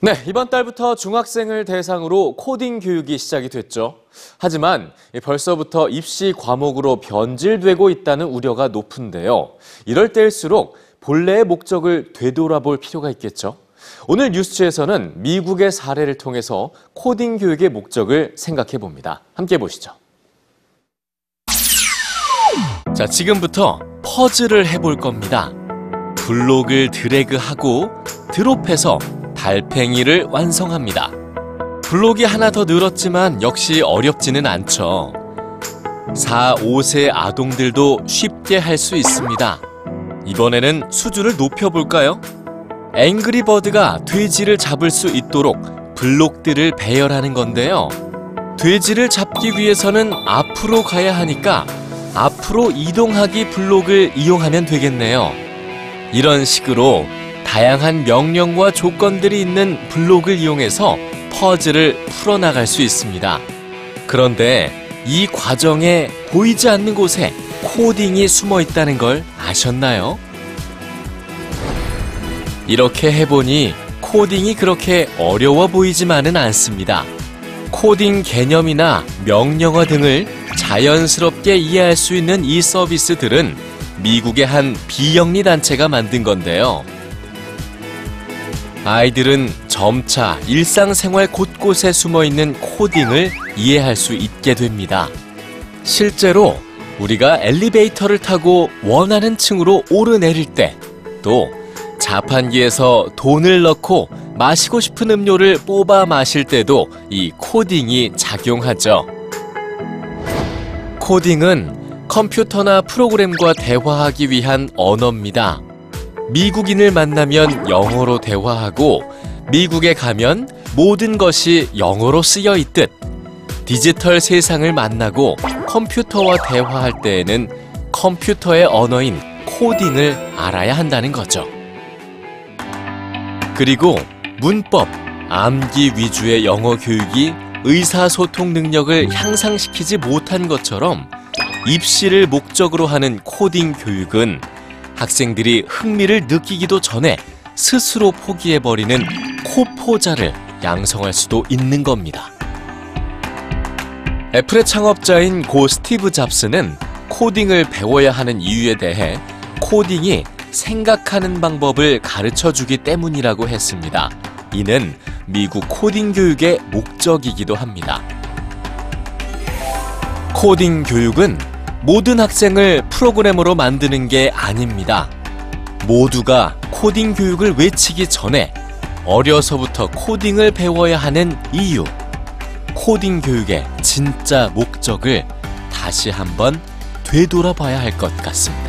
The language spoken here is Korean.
네, 이번 달부터 중학생을 대상으로 코딩 교육이 시작이 됐죠. 하지만 벌써부터 입시 과목으로 변질되고 있다는 우려가 높은데요. 이럴 때일수록 본래의 목적을 되돌아볼 필요가 있겠죠. 오늘 뉴스에서는 미국의 사례를 통해서 코딩 교육의 목적을 생각해 봅니다. 함께 보시죠. 자, 지금부터 퍼즐을 해볼 겁니다. 블록을 드래그하고 드롭해서 달팽이를 완성합니다. 블록이 하나 더 늘었지만 역시 어렵지는 않죠. 4, 5세 아동들도 쉽게 할 수 있습니다. 이번에는 수준을 높여볼까요? 앵그리버드가 돼지를 잡을 수 있도록 블록들을 배열하는 건데요. 돼지를 잡기 위해서는 앞으로 가야 하니까 앞으로 이동하기 블록을 이용하면 되겠네요. 이런 식으로 다양한 명령과 조건들이 있는 블록을 이용해서 퍼즐을 풀어나갈 수 있습니다. 그런데 이 과정에 보이지 않는 곳에 코딩이 숨어 있다는 걸 아셨나요? 이렇게 해보니 코딩이 그렇게 어려워 보이지만은 않습니다. 코딩 개념이나 명령어 등을 자연스럽게 이해할 수 있는 이 서비스들은 미국의 한 비영리 단체가 만든 건데요. 아이들은 점차 일상생활 곳곳에 숨어 있는 코딩을 이해할 수 있게 됩니다. 실제로 우리가 엘리베이터를 타고 원하는 층으로 오르내릴 때, 또 자판기에서 돈을 넣고 마시고 싶은 음료를 뽑아 마실 때도 이 코딩이 작용하죠. 코딩은 컴퓨터나 프로그램과 대화하기 위한 언어입니다. 미국인을 만나면 영어로 대화하고 미국에 가면 모든 것이 영어로 쓰여 있듯 디지털 세상을 만나고 컴퓨터와 대화할 때에는 컴퓨터의 언어인 코딩을 알아야 한다는 거죠. 그리고 문법, 암기 위주의 영어 교육이 의사소통 능력을 향상시키지 못한 것처럼 입시를 목적으로 하는 코딩 교육은 학생들이 흥미를 느끼기도 전에 스스로 포기해버리는 코포자를 양성할 수도 있는 겁니다. 애플의 창업자인 고 스티브 잡스는 코딩을 배워야 하는 이유에 대해 코딩이 생각하는 방법을 가르쳐 주기 때문이라고 했습니다. 이는 미국 코딩 교육의 목적이기도 합니다. 코딩 교육은 모든 학생을 프로그래머로 만드는 게 아닙니다. 모두가 코딩 교육을 외치기 전에 어려서부터 코딩을 배워야 하는 이유. 코딩 교육의 진짜 목적을 다시 한번 되돌아봐야 할 것 같습니다.